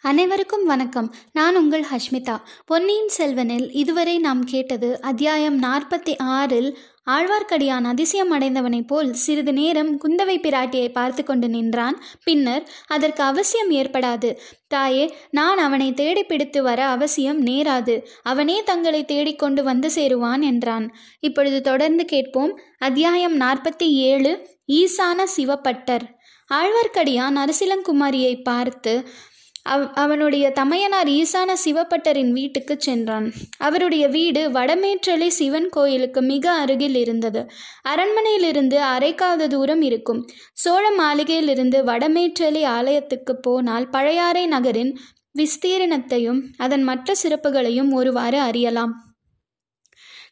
அனைவருக்கும் வணக்கம். நான் உங்கள் ஹஷ்மிதா. பொன்னியின் செல்வனில் இதுவரை நாம் கேட்டது அத்தியாயம் நாற்பத்தி ஆறில் ஆழ்வார்க்கடியான் அதிசயம் அடைந்தவனைப் போல் சிறிது நேரம் குந்தவை பிராட்டியை பார்த்து கொண்டு நின்றான். பின்னர் அதற்கு அவசியம் ஏற்படாது. தாயே நான் அவனை தேடி பிடித்து வர அவசியம் நேராது. அவனே தங்களை தேடிக்கொண்டு வந்து சேருவான் என்றான். இப்பொழுது தொடர்ந்து கேட்போம். அத்தியாயம் நாற்பத்தி ஏழு ஈசான சிவப்பட்டர். ஆழ்வார்க்கடியான் அரசிலங்குமாரியை பார்த்து அவ் அவனுடைய தமையனார் ஈசான சிவப்பட்டரின் வீட்டுக்கு சென்றான். அவருடைய வீடு வடமேற்றலை சிவன் கோயிலுக்கு மிக அருகில் இருந்தது. அரண்மனையிலிருந்து அரைக்காத தூரம் இருக்கும். சோழ மாளிகையிலிருந்து வடமேற்றலை ஆலயத்துக்கு போனால் பழையாறை நகரின் விஸ்தீரணத்தையும் அதன் மற்ற சிறப்புகளையும் ஒருவாறு அறியலாம்.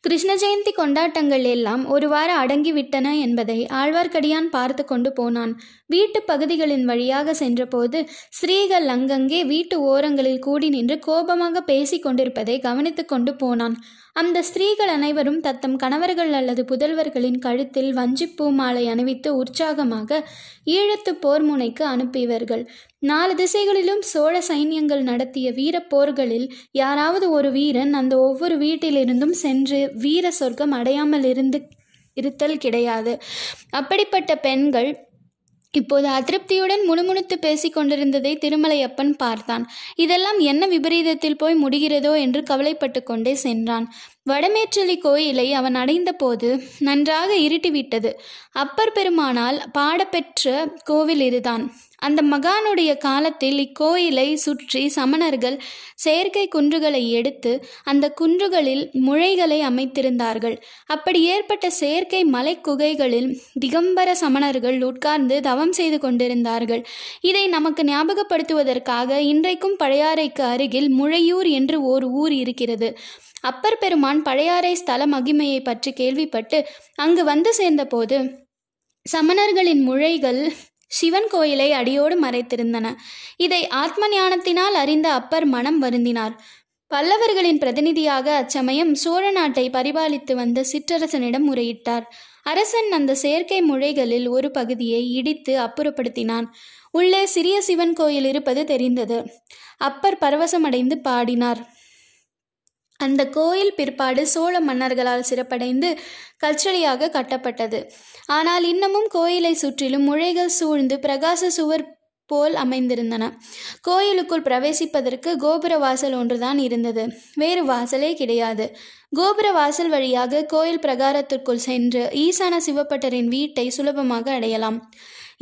கிருஷ்ண ஜெயந்தி கொண்டாட்டங்கள் எல்லாம் ஒருவாறு அடங்கிவிட்டன என்பதை ஆழ்வார்க்கடியான் பார்த்து கொண்டு போனான். வீட்டு பகுதிகளின் வழியாக சென்றபோது ஸ்திரீகள் அங்கங்கே வீட்டு ஓரங்களில் கூடி நின்று கோபமாக பேசிக் கொண்டிருப்பதை கவனித்து கொண்டு போனான். அந்த ஸ்திரீகள் அனைவரும் தத்தம் கணவர்கள் அல்லது புதல்வர்களின் கழுத்தில் வஞ்சிப்பூ மாலை அணிவித்து உற்சாகமாக ஈழத்து போர் முனைக்கு அனுப்பியவர்கள். நாலு திசைகளிலும் சோழ சைன்யங்கள் நடத்திய வீரப் போர்களில் யாராவது ஒரு வீரன் அந்த ஒவ்வொரு வீட்டிலிருந்தும் சென்று வீர சொர்க்கம் அடையாமல் இருந்து இருத்தல் கிடையாது. அப்படிப்பட்ட பெண்கள் இப்போது அதிருப்தியுடன் முணுமுணுத்து பேசிக் கொண்டிருந்ததை திருமலையப்பன் பார்த்தான். இதெல்லாம் என்ன விபரீதத்தில் போய் முடிகிறதோ என்று கவலைப்பட்டு கொண்டே சென்றான். வடமேற்றலி கோயிலை அவன் அடைந்தபோது நன்றாக இருட்டிவிட்டது. அப்பர் பெருமானால் பாடப்பெற்ற கோவில் இதுதான். அந்த மகானுடைய காலத்தில் இக்கோயிலை சுற்றி சமணர்கள் செயற்கை குன்றுகளை எடுத்து அந்த குன்றுகளில் முளைகளை அமைத்திருந்தார்கள். அப்படி ஏற்பட்ட செயற்கை மலைக்குகைகளில் திகம்பர சமணர்கள் உட்கார்ந்து தவம் செய்து கொண்டிருந்தார்கள். இதை நமக்கு ஞாபகப்படுத்துவதற்காக இன்றைக்கும் பழையாறைக்கு அருகில் முழையூர் என்று ஓர் ஊர் இருக்கிறது. அப்பர் பெருமான் பழையாறை ஸ்தல மகிமையை பற்றி கேள்விப்பட்டு அங்கு வந்து சேர்ந்தபோது சமணர்களின் முழைகள் சிவன் கோயிலை அடியோடு மறைத்திருந்தன. இதை ஆத்ம ஞானத்தினால் அறிந்த அப்பர் மனம் வருந்தினார். பல்லவர்களின் பிரதிநிதியாக அச்சமயம் சோழ நாட்டை பரிபாலித்து வந்த சிற்றரசனிடம் முறையிட்டார். அரசன் அந்த செயற்கை முழைகளில் ஒரு பகுதியை இடித்து அப்புறப்படுத்தினான். உள்ளே சிறிய சிவன் கோயில் இருப்பது தெரிந்தது. அப்பர் பரவசமடைந்து பாடினார். அந்த கோயில் பிற்பாடு சோழ மன்னர்களால் சிறப்படைந்து கல்ச்சலியாக கட்டப்பட்டது. ஆனால் இன்னமும் கோயிலை சுற்றிலும் முழைகள் சூழ்ந்து பிரகாச சுவர் போல் அமைந்திருந்தன. கோயிலுக்குள் பிரவேசிப்பதற்கு கோபுர வாசல் ஒன்றுதான் இருந்தது. வேறு வாசலே கிடையாது. கோபுர வாசல் வழியாக கோயில் பிரகாரத்திற்குள் சென்று ஈசான சிவப்பட்டரின் வீட்டை சுலபமாக அடையலாம்.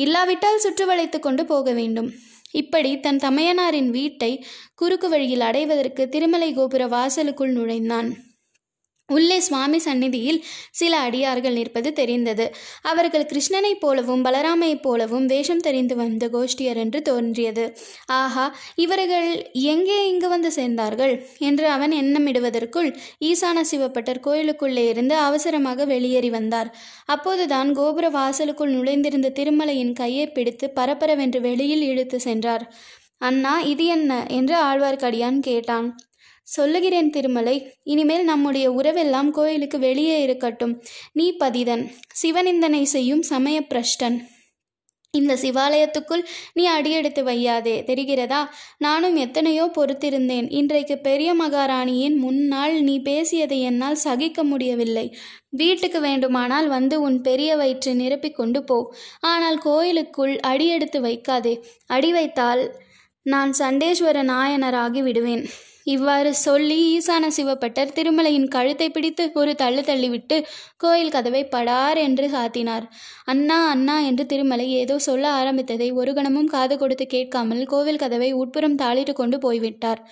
இல்லாவிட்டால் சுற்று வளைத்து கொண்டு போக வேண்டும். இப்படி தன் தமையனாரின் வீட்டை குறுக்கு வழியில் அடைவதற்கு திருமலை கோபுர வாசலுக்குள் நுழைந்தான். உள்ளே சுவாமி சந்நிதியில் சில அடியார்கள் நிற்பது தெரிந்தது. அவர்கள் கிருஷ்ணனைப் போலவும் பலராமையைப் போலவும் வேஷம் தெரிந்து வந்த கோஷ்டியர் என்று தோன்றியது. ஆஹா இவர்கள் எங்கே இங்கு வந்து சேர்ந்தார்கள்? என்று அவன் எண்ணமிடுவதற்குள் ஈசான சிவப்பட்டர் கோயிலுக்குள்ளே இருந்து அவசரமாக வெளியேறி வந்தார். அப்போதுதான் கோபுர வாசலுக்குள் நுழைந்திருந்த திருமலையின் கையை பிடித்து பரபரவென்று வெளியில் இழுத்து சென்றார். அண்ணா இது என்ன என்று ஆழ்வார்க்கடியான் கேட்டான். சொல்லுகிறேன் திருமலை இனிமேல் நம்முடைய உறவெல்லாம் கோயிலுக்கு வெளியே இருக்கட்டும். நீ பதிதன் சிவனிந்தனை செய்யும் சமய பிரஷ்டன் இந்த சிவாலயத்துக்குள் நீ அடியெடுத்து வையாதே தெரிகிறதா? நானும் எத்தனையோ பொறுத்திருந்தேன். இன்றைக்கு பெரிய மகாராணியின் முன்னால் நீ பேசியதை என்னால் சகிக்க முடியவில்லை. வீட்டுக்கு வேண்டுமானால் வந்து உன் பெரிய வயிற்றை நிரப்பிக் கொண்டு போ. ஆனால் கோயிலுக்குள் அடியெடுத்து வைக்காதே. அடி வைத்தால் நான் சண்டேஸ்வர நாயனராகி விடுவேன். இவ்வாறு சொல்லி ஈசான சிவப்பட்டர் திருமலையின் கழுத்தை பிடித்து ஒரு தள்ளு தள்ளிவிட்டு கோயில் கதவை படார் என்று சாத்தினார். அண்ணா அண்ணா என்று திருமலை ஏதோ சொல்ல ஆரம்பித்ததை ஒரு கணமும் காது கொடுத்து கேட்காமல் கோவில் கதவை உட்புறம் தாளிட்டு கொண்டு போய்விட்டார்.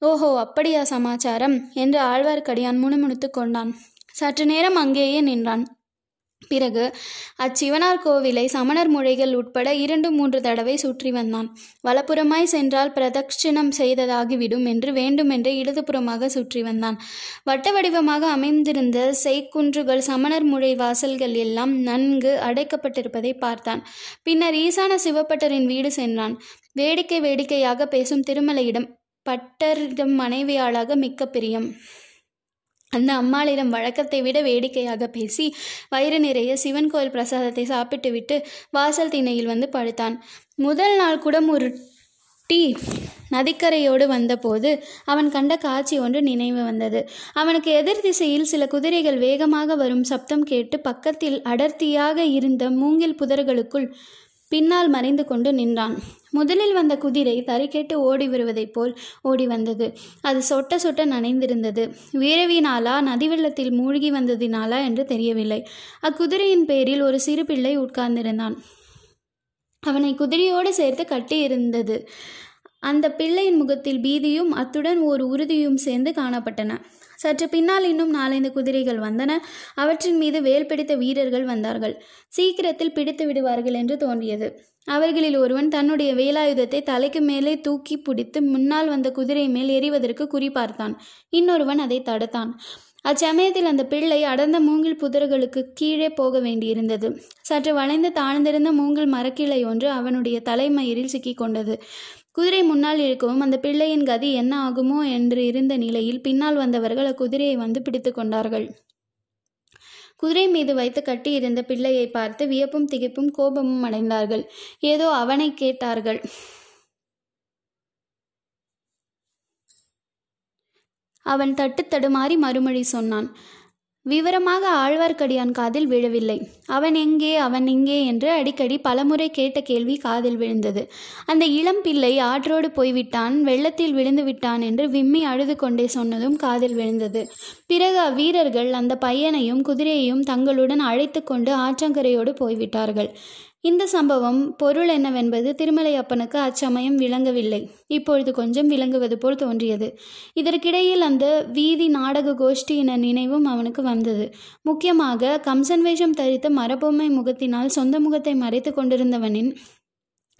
ஓஹோ அப்படியா சமாச்சாரம்? என்று ஆழ்வார்க்கடியான் முணுமுணுத்து கொண்டான். சற்று நேரம் அங்கேயே நின்றான். பிறகு அச்சிவனார் கோவிலை சமணர் முறைகள் உட்பட இரண்டு மூன்று தடவை சுற்றி வந்தான். வலப்புறமாய் சென்றால் பிரதட்சிணம் செய்ததாகிவிடும் என்று வேண்டுமென்றே இடதுபுறமாக சுற்றி வந்தான். வட்ட வடிவமாக அமைந்திருந்த செய்குன்றுகள் சமணர் முறை வாசல்கள் எல்லாம் நன்கு அடைக்கப்பட்டிருப்பதை பார்த்தான். பின்னர் ஈசான சிவப்பட்டரின் வீடு சென்றான். வேடிக்கை வேடிக்கையாக பேசும் திருமலையிடம் பட்டரிடம் மனைவியாளாக மிக்க பிரியம். அந்த அம்மாளிடம் வழக்கத்தை விட வேடிக்கையாக பேசி வயிறு நிறைய சிவன் கோயில் பிரசாதத்தை சாப்பிட்டுவிட்டு வாசல் திண்ணையில் வந்து படுத்தான். முதல் நாள் குடம் உருட்டி நதிக்கரையோடு வந்தபோது அவன் கண்ட காட்சி ஒன்று நினைவு வந்தது. அவனுக்கு எதிர் திசையில் சில குதிரைகள் வேகமாக வரும் சப்தம் கேட்டு பக்கத்தில் அடர்த்தியாக இருந்த மூங்கில் புதர்களுக்குள் பின்னால் மறைந்து கொண்டு நின்றான். முதலில் வந்த குதிரை தறிக்கேட்டு ஓடி வருவதைப் போல் ஓடி வந்தது. அது சொட்ட சொட்ட நனைந்திருந்தது. வீரவினாலா நதி வெள்ளத்தில் மூழ்கி வந்ததினாலா என்று தெரியவில்லை. அக்குதிரையின் பேரில் ஒரு சிறு பிள்ளை உட்கார்ந்திருந்தான். அவனை குதிரையோடு சேர்த்து கட்டியிருந்தது. அந்த பிள்ளையின் முகத்தில் பீதியும் அத்துடன் ஒரு உறுதியும் சேர்ந்து காணப்பட்டன. சற்று பின்னால் இன்னும் நாலைந்து குதிரைகள் வந்தன. அவற்றின் மீது வேல் பிடித்த வீரர்கள் வந்தார்கள். சீக்கிரத்தில் பிடித்து விடுவார்கள் என்று தோன்றியது. அவர்களில் ஒருவன் தன்னுடைய வேலாயுதத்தை தலைக்கு மேலே தூக்கி பிடித்து முன்னால் வந்த குதிரை மேல் எறிவதற்கு குறிப்பார்த்தான் இன்னொருவன் அதை தடுத்தான். அச்சமயத்தில் அந்த பிள்ளை அடர்ந்த மூங்கில் புதர்களுக்கு கீழே போக வேண்டியிருந்தது. சற்று வளைந்து தாழ்ந்திருந்த மூங்கில் மரக்கிளை ஒன்று அவனுடைய தலைமயிரில் சிக்கிக்கொண்டது. குதிரை முன்னால் இழுக்கவும் அந்த பிள்ளையின் கதி என்ன ஆகுமோ என்று இருந்த நிலையில் பின்னால் வந்தவர்கள் அக்குதிரையை வந்து பிடித்து கொண்டார்கள். குதிரை மீது வைத்து கட்டியிருந்த பிள்ளையை பார்த்து வியப்பும் திகைப்பும் கோபமும் அடைந்தார்கள். ஏதோ அவனை கேட்டார்கள். அவன் தட்டு தடுமாறி மறுமொழி சொன்னான். விவரமாக ஆழ்வார்க்கடியான் காதில் விழவில்லை. அவன் எங்கே அவன் எங்கே என்று அடிக்கடி பலமுறை கேட்ட கேள்வி காதில் விழுந்தது. அந்த இளம் பிள்ளை ஆற்றோடு போய்விட்டான் வெள்ளத்தில் விழுந்து விட்டான் என்று விம்மி அழுது கொண்டே சொன்னதும் காதில் விழுந்தது. பிறகு அவ்வீரர்கள் அந்த பையனையும் குதிரையையும் தங்களுடன் அழைத்து கொண்டு ஆற்றங்கரையோடு போய்விட்டார்கள். இந்த சம்பவம் பொருள் என்னவென்பது திருமலையப்பனுக்கு அச்சமயம் விளங்கவில்லை. இப்பொழுது கொஞ்சம் விளங்குவது போல் தோன்றியது. இதற்கிடையில் அந்த வீதி நாடக கோஷ்டியின நினைவும் அவனுக்கு வந்தது. முக்கியமாக கம்சன் வேஷம் தரித்த மரபொம்மை முகத்தினால் சொந்த முகத்தை மறைத்து கொண்டிருந்தவனின்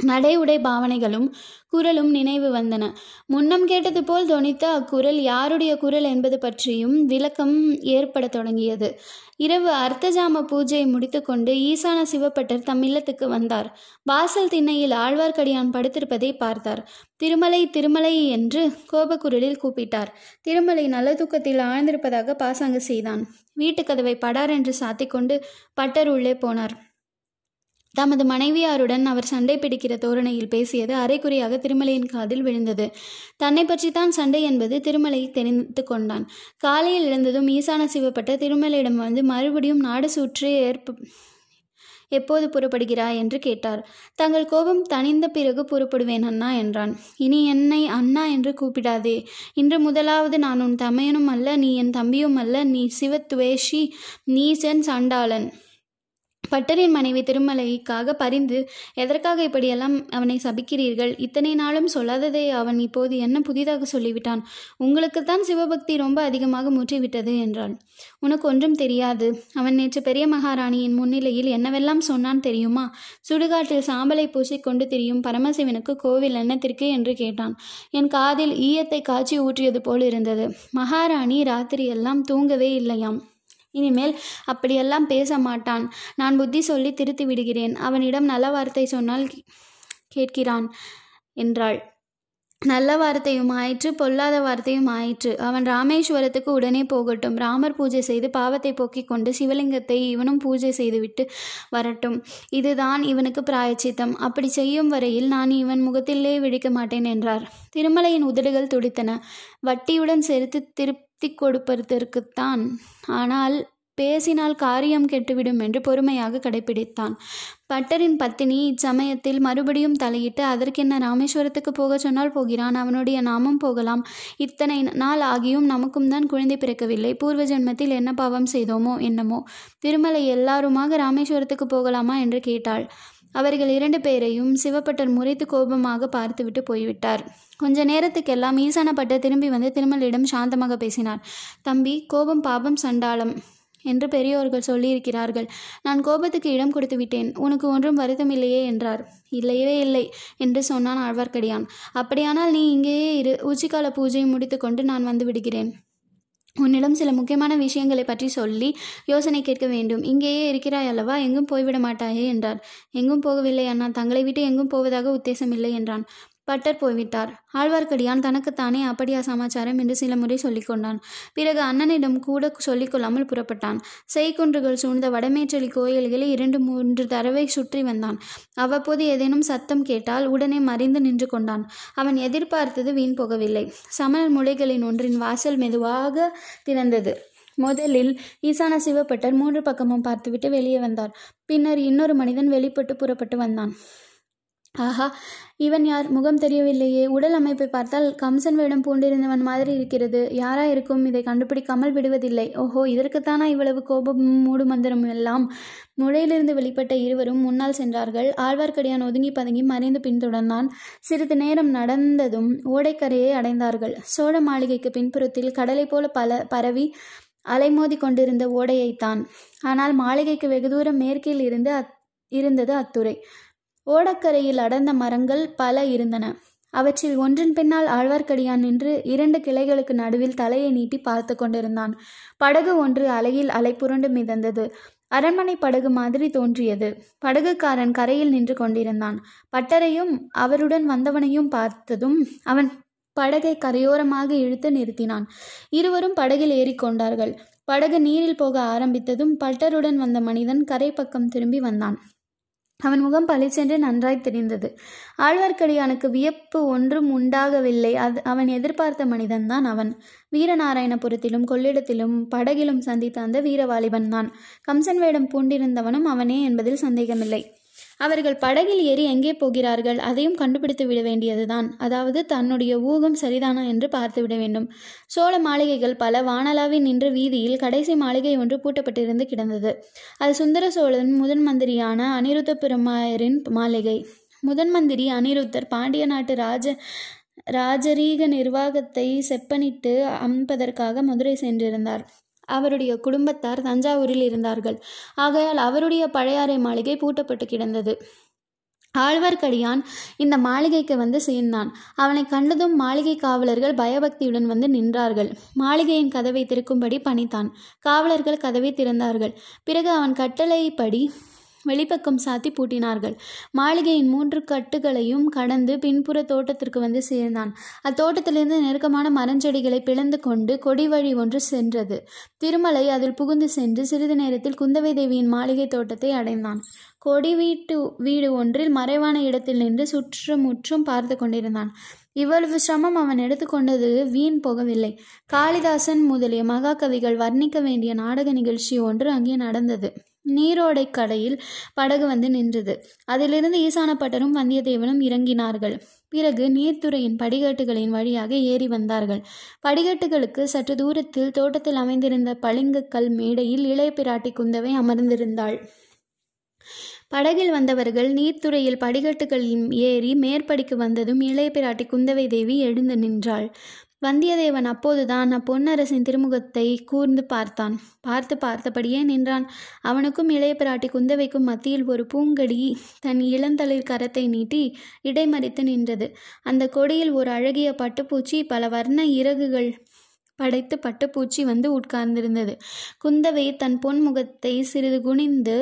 நடை உடை பாவனைகளும் குரலும் நினைவு வந்தன. முன்னம் கேட்டது போல் தொனித்த அக்குரல் யாருடைய குரல் என்பது பற்றியும் விளக்கம் ஏற்பட தொடங்கியது. இரவு அர்த்தஜாம பூஜையை முடித்துக்கொண்டு ஈசான சிவப்பட்டர் தம் இல்லத்துக்கு வந்தார். வாசல் திண்ணையில் ஆழ்வார்க்கடியான் படுத்திருப்பதை பார்த்தார். திருமலை திருமலை என்று கோபக்குரலில் கூப்பிட்டார். திருமலை நல்ல தூக்கத்தில் ஆழ்ந்திருப்பதாக பாசாங்கு செய்தான். வீட்டுக் கதவை படார் என்று சாத்திக்கொண்டு பட்டர் உள்ளே போனார். தமது மனைவியாருடன் அவர் சண்டை பிடிக்கிற தோரணையில் பேசியது அரைக்குறையாக திருமலையின் காதில் விழுந்தது. தன்னை பற்றித்தான் சண்டை என்பது திருமலை தெரிந்து கொண்டான். காலையில் எழுந்ததும் ஈசான சிவப்பட்ட திருமலையிடம் வந்து மறுபடியும் நாடு சுற்றி ஏற்ப எப்போது புறப்படுகிறாய் என்று கேட்டார். தங்கள் கோபம் தணிந்த பிறகு புறப்படுவேன் அண்ணா என்றான். இனி என்னை அண்ணா என்று கூப்பிடாதே. இன்று முதலாவது நான் உன் தமையனும் அல்ல நீ என் தம்பியும் அல்ல நீ சிவத்துவேஷி நீசன் சண்டாளன். பட்டரின் மனைவி திருமலைக்காக பரிந்து எதற்காக இப்படியெல்லாம் அவனை சபிக்கிறீர்கள்? இத்தனை நாளும் சொல்லாததை அவன் இப்போது என்ன புதிதாக சொல்லிவிட்டான்? உங்களுக்குத்தான் சிவபக்தி ரொம்ப அதிகமாக மூற்றிவிட்டது என்றாள். உனக்கு ஒன்றும் தெரியாது. அவன் நேற்று பெரிய மகாராணியின் முன்னிலையில் என்னவெல்லாம் சொன்னான் தெரியுமா? சுடுகாட்டில் சாம்பலை பூசிக்கொண்டு திரியும் பரமசிவனுக்கு கோவில் என்னத்திற்கு என்று கேட்டான். என் காதில் ஈயத்தை காய்ச்சி ஊற்றியது போல் இருந்தது. மகாராணி ராத்திரியெல்லாம் தூங்கவே இல்லையாம். இனிமேல் அப்படியெல்லாம் பேச மாட்டான் நான் புத்தி சொல்லி திருத்தி விடுகிறேன். அவனிடம் நல்ல வார்த்தை சொன்னால் கேட்கிறான் என்றாள். நல்ல வார்த்தையும் ஆயிற்று பொல்லாத வார்த்தையும் ஆயிற்று. அவன் ராமேஸ்வரத்துக்கு உடனே போகட்டும். ராமர் பூஜை செய்து பாவத்தை போக்கிக் கொண்டு சிவலிங்கத்தை இவனும் பூஜை செய்துவிட்டு வரட்டும். இதுதான் இவனுக்கு பிராயச்சித்தம். அப்படி செய்யும் வரையில் நான் இவன் முகத்திலே விழிக்க மாட்டேன் என்றார். திருமலையின் உதடுகள் துடித்தன. வட்டியுடன் சேர்த்து திருப்தி கொடுப்பதற்குத்தான். ஆனால் பேசினால் காரியம் கெட்டுவிடும் என்று பொறுமையாக கடைபிடித்தான். பட்டரின் பத்தினி இச்சமயத்தில் மறுபடியும் தலையிட்டு அதற்கென்ன ராமேஸ்வரத்துக்கு போகச் சொன்னால் போகிறான் அவனுடைய நாமும் போகலாம். இத்தனை நாள் ஆகியும் நமக்கும் தான் குழந்தை பிறக்கவில்லை. பூர்வ ஜென்மத்தில் என்ன பாவம் செய்தோமோ என்னமோ. திருமலை எல்லாருமாக ராமேஸ்வரத்துக்கு போகலாமா? என்று கேட்டாள். அவர்கள் இரண்டு பேரையும் சிவப்பட்டர் முறைத்து கோபமாக பார்த்துவிட்டு போய்விட்டார். கொஞ்ச நேரத்துக்கெல்லாம் ஈசானப்பட்டர் திரும்பி வந்து திருமலிடம் சாந்தமாக பேசினார். தம்பி கோபம் பாபம் சண்டாளம். என்று பெரியோர்கள் சொல்லியிருக்கிறார்கள். நான் கோபத்துக்கு இடம் கொடுத்து விட்டேன். உனக்கு ஒன்றும் வருத்தமில்லையே என்றார். இல்லையவே இல்லை என்று சொன்னான் ஆழ்வார்க்கடியான். அப்படியானால் நீ இங்கேயே இரு. உச்சிக்கால பூஜையை முடித்துக்கொண்டு நான் வந்து விடுகிறேன். உன்னிடம் சில முக்கியமான விஷயங்களை பற்றி சொல்லி யோசனை கேட்க வேண்டும். இங்கேயே இருக்கிறாய் அல்லவா? எங்கும் போய்விட மாட்டாயே? என்றார். எங்கும் போகவில்லை அண்ணா. தங்களை விட்டு எங்கும் போவதாக உத்தேசமில்லை என்றான். பட்டர் போய்விட்டார். ஆழ்வார்க்கடியான் தனக்குத்தானே அப்படியா சமாச்சாரம் என்று சில முறை சொல்லிக்கொண்டான். பிறகு அண்ணனிடம் கூட சொல்லிக்கொள்ளாமல் புறப்பட்டான். செய்குன்றுகள் சூழ்ந்த வடமேற்றலி கோயில்களை இரண்டு மூன்று தடவை சுற்றி வந்தான். அவ்வப்போது ஏதேனும் சத்தம் கேட்டால் உடனே மறைந்து நின்று கொண்டான். அவன் எதிர்பார்த்தது வீண் போகவில்லை. சமணர் முளைகளின் ஒன்றின் வாசல் மெதுவாக திறந்தது. முதலில் ஈசான சிவப்பட்டர் மூன்று பக்கமும் பார்த்துவிட்டு வெளியே வந்தார். பின்னர் இன்னொரு மனிதன் வெளிப்பட்டு புறப்பட்டு வந்தான். ஆஹா இவன் யார்? முகம் தெரியவில்லையே. உடல் அமைப்பை பார்த்தால் கம்சன் வேடம் பூண்டிருந்தவன் மாதிரி இருக்கிறது. யாரா இருக்கும்? இதை கண்டுபிடிக்காமல் விடுவதில்லை. ஓஹோ இதற்குத்தானா இவ்வளவு கோபம் மூடு மந்திரம் எல்லாம்? முளையிலிருந்து வெளிப்பட்ட இருவரும் முன்னால் சென்றார்கள். ஆழ்வார்க்கடியான் ஒதுங்கி பதுங்கி மறைந்து பின்தொடர்ந்தான். சிறிது நேரம் நடந்ததும் ஓடைக்கரையை அடைந்தார்கள். சோழ மாளிகைக்கு பின்புறத்தில் கடலை போல பல பரவி அலைமோதி கொண்டிருந்த ஓடையைத்தான். ஆனால் மாளிகைக்கு வெகு தூரம் மேற்கில் இருந்து அத் இருந்தது அத்துறை. ஓடக்கரையில் அடர்ந்த மரங்கள் பல இருந்தன. அவற்றில் ஒன்றின் பின்னால் ஆழ்வார்க்கடியான் நின்று இரண்டு கிளைகளுக்கு நடுவில் தலையை நீட்டி பார்த்து கொண்டிருந்தான். படகு ஒன்று அலையில் அலை புரண்டு மிதந்தது. அரண்மனை படகு மாதிரி தோன்றியது. படகுக்காரன் கரையில் நின்று கொண்டிருந்தான். பட்டரையும் அவருடன் வந்தவனையும் பார்த்ததும் அவன் படகை கரையோரமாக இழுத்து நிறுத்தினான். இருவரும் படகில் ஏறிக்கொண்டார்கள் படகு நீரில் போக ஆரம்பித்ததும் பட்டருடன் வந்த மனிதன் கரை பக்கம் திரும்பி வந்தான். அவன் முகம் பளிச்சென்று நன்றாய் தெரிந்தது. ஆழ்வார்க்கடியானுக்கு வியப்பு ஒன்றும் உண்டாகவில்லை. அது அவன் எதிர்பார்த்த மனிதன்தான் அவன். வீரநாராயணபுரத்திலும் கொள்ளிடத்திலும் படகிலும் சந்தித்த அந்த வீரவாலிபன் தான் கம்சன் வேடம் பூண்டிருந்தவனும் அவனே என்பதில் சந்தேகமில்லை. அவர்கள் படகில் ஏறி எங்கே போகிறார்கள் அதையும் கண்டுபிடித்து விட வேண்டியதுதான். அதாவது தன்னுடைய ஊகம் சரிதானா என்று பார்த்து விட வேண்டும். சோழ மாளிகைகள் பல வானலாவி நின்ற வீதியில் கடைசி மாளிகை ஒன்று பூட்டப்பட்டிருந்து கிடந்தது. அது சுந்தர சோழன் முதன் மந்திரியான அனிருத்த பெருமாயரின் மாளிகை. முதன் மந்திரி அனிருத்தர் பாண்டிய நாட்டு ராஜ ராஜரீக நிர்வாகத்தை செப்பனிட்டு அமைப்பதற்காக மதுரை சென்றிருந்தார். அவருடைய குடும்பத்தார் தஞ்சாவூரில் இருந்தார்கள். ஆகையால் அவருடைய பழையாறை மாளிகை பூட்டப்பட்டு கிடந்தது. ஆழ்வார்க்கடியான் இந்த மாளிகைக்கு வந்து சேர்ந்தான். அவனை கண்டதும் மாளிகை காவலர்கள் பயபக்தியுடன் வந்து நின்றார்கள். மாளிகையின் கதவை திறக்கும்படி பணித்தான். காவலர்கள் கதவை திறந்தார்கள். பிறகு அவன் கட்டளைப்படி வெளிப்பக்கம் சாத்தி பூட்டினார்கள். மாளிகையின் மூன்று கட்டுகளையும் கடந்து பின்புற தோட்டத்திற்கு வந்து சேர்ந்தான். அத்தோட்டத்திலிருந்து நெருக்கமான மரஞ்செடிகளை பிளந்து கொண்டு கொடி வழி ஒன்று சென்றது. திருமலை அதில் புகுந்து சென்று சிறிது நேரத்தில் குந்தவை தேவியின் மாளிகை தோட்டத்தை அடைந்தான். கொடி வீட்டு வீடு ஒன்றில் மறைவான இடத்தில் நின்று சுற்றுமுற்றும் பார்த்து கொண்டிருந்தான். இவ்வளவு சிரமம் அவன் எடுத்துக்கொண்டது வீண் போகவில்லை. காளிதாசன் முதலிய மகாகவிகள் வர்ணிக்க வேண்டிய நாடக நிகழ்ச்சி ஒன்று அங்கே நடந்தது. நீரோடை கடையில் படகு வந்து நின்றது. அதிலிருந்து ஈசானப்பட்டரும் வந்தியத்தேவனும் இறங்கினார்கள். பிறகு நீர்த்துறையின் படிக்கட்டுகளின் வழியாக ஏறி வந்தார்கள். படிக்கட்டுகளுக்கு சற்று தூரத்தில் தோட்டத்தில் அமைந்திருந்த பளிங்குக்கல் மேடையில் இளைய பிராட்டி குந்தவை அமர்ந்திருந்தாள். படகில் வந்தவர்கள் நீர்த்துறையில் படிகட்டுகளில் ஏறி மேற்படிக்கு வந்ததும் இளைய பிராட்டி குந்தவை தேவி எழுந்து நின்றாள். வந்தியத்தேவன் அப்போதுதான் அப்பொன்னரசின் திருமுகத்தை கூர்ந்து பார்த்தான். பார்த்து பார்த்தபடியே நின்றான். அவனுக்கும் இளைய பிராட்டி குந்தவைக்கும் மத்தியில் ஒரு பூங்கடி தன் இளந்தளிர் கரத்தை நீட்டி இடைமறித்து நின்றது. அந்த கொடியில் ஒரு அழகிய பட்டுப்பூச்சி பல வர்ண இறகுகள் படைத்து பட்டுப்பூச்சி வந்து உட்கார்ந்திருந்தது. குந்தவை தன் பொன் முகத்தை சிறிது குனிந்து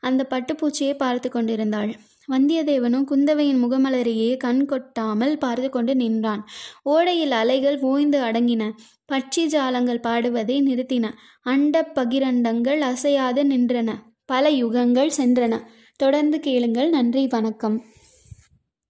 அந்த பட்டுப்பூச்சியை பார்த்து கொண்டிருந்தாள். வந்தியத்தேவனும் குந்தவையின் முகமலரையே கண் கொட்டாமல் பார்த்து கொண்டு நின்றான். ஓடையில் அலைகள் ஓய்ந்து அடங்கின. பட்சி ஜாலங்கள் பாடுவதை நிறுத்தின. அண்ட பகிரண்டங்கள் அசையாது நின்றன. பல யுகங்கள் சென்றன. தொடர்ந்து கேளுங்கள். நன்றி வணக்கம்.